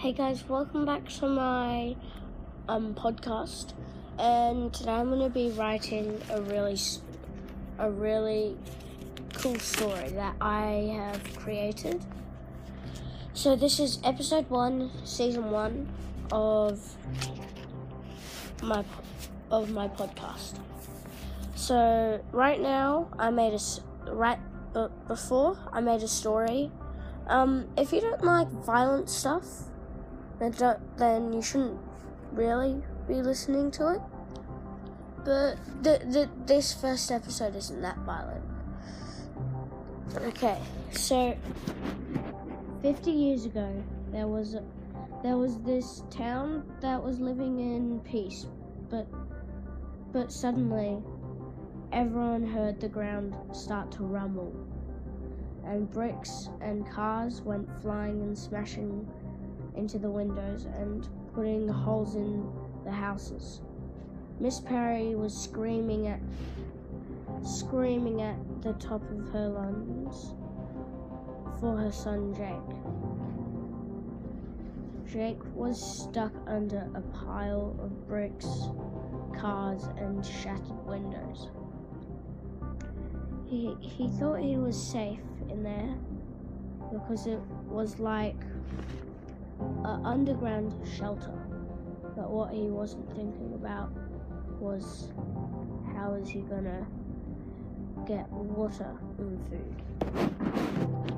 Hey guys, welcome back to my um, podcast. And today I'm going to be writing a really, a really cool story that I have created. So this is episode one, season one of my of my podcast. So right now I made a right before I made a story. Um, if you don't like violent stuff, then you shouldn't really be listening to it. But this first episode isn't that violent. Okay, so fifty years ago there was a, there was this town that was living in peace, but but suddenly everyone heard the ground start to rumble, and bricks and cars went flying and smashing into the windows and putting holes in the houses. Miss Perry was screaming at screaming at the top of her lungs for her son Jake. Jake was stuck under a pile of bricks, cars, and shattered windows. He, he thought he was safe in there because it was like an underground shelter. But what he wasn't thinking about was how is he gonna get water and food.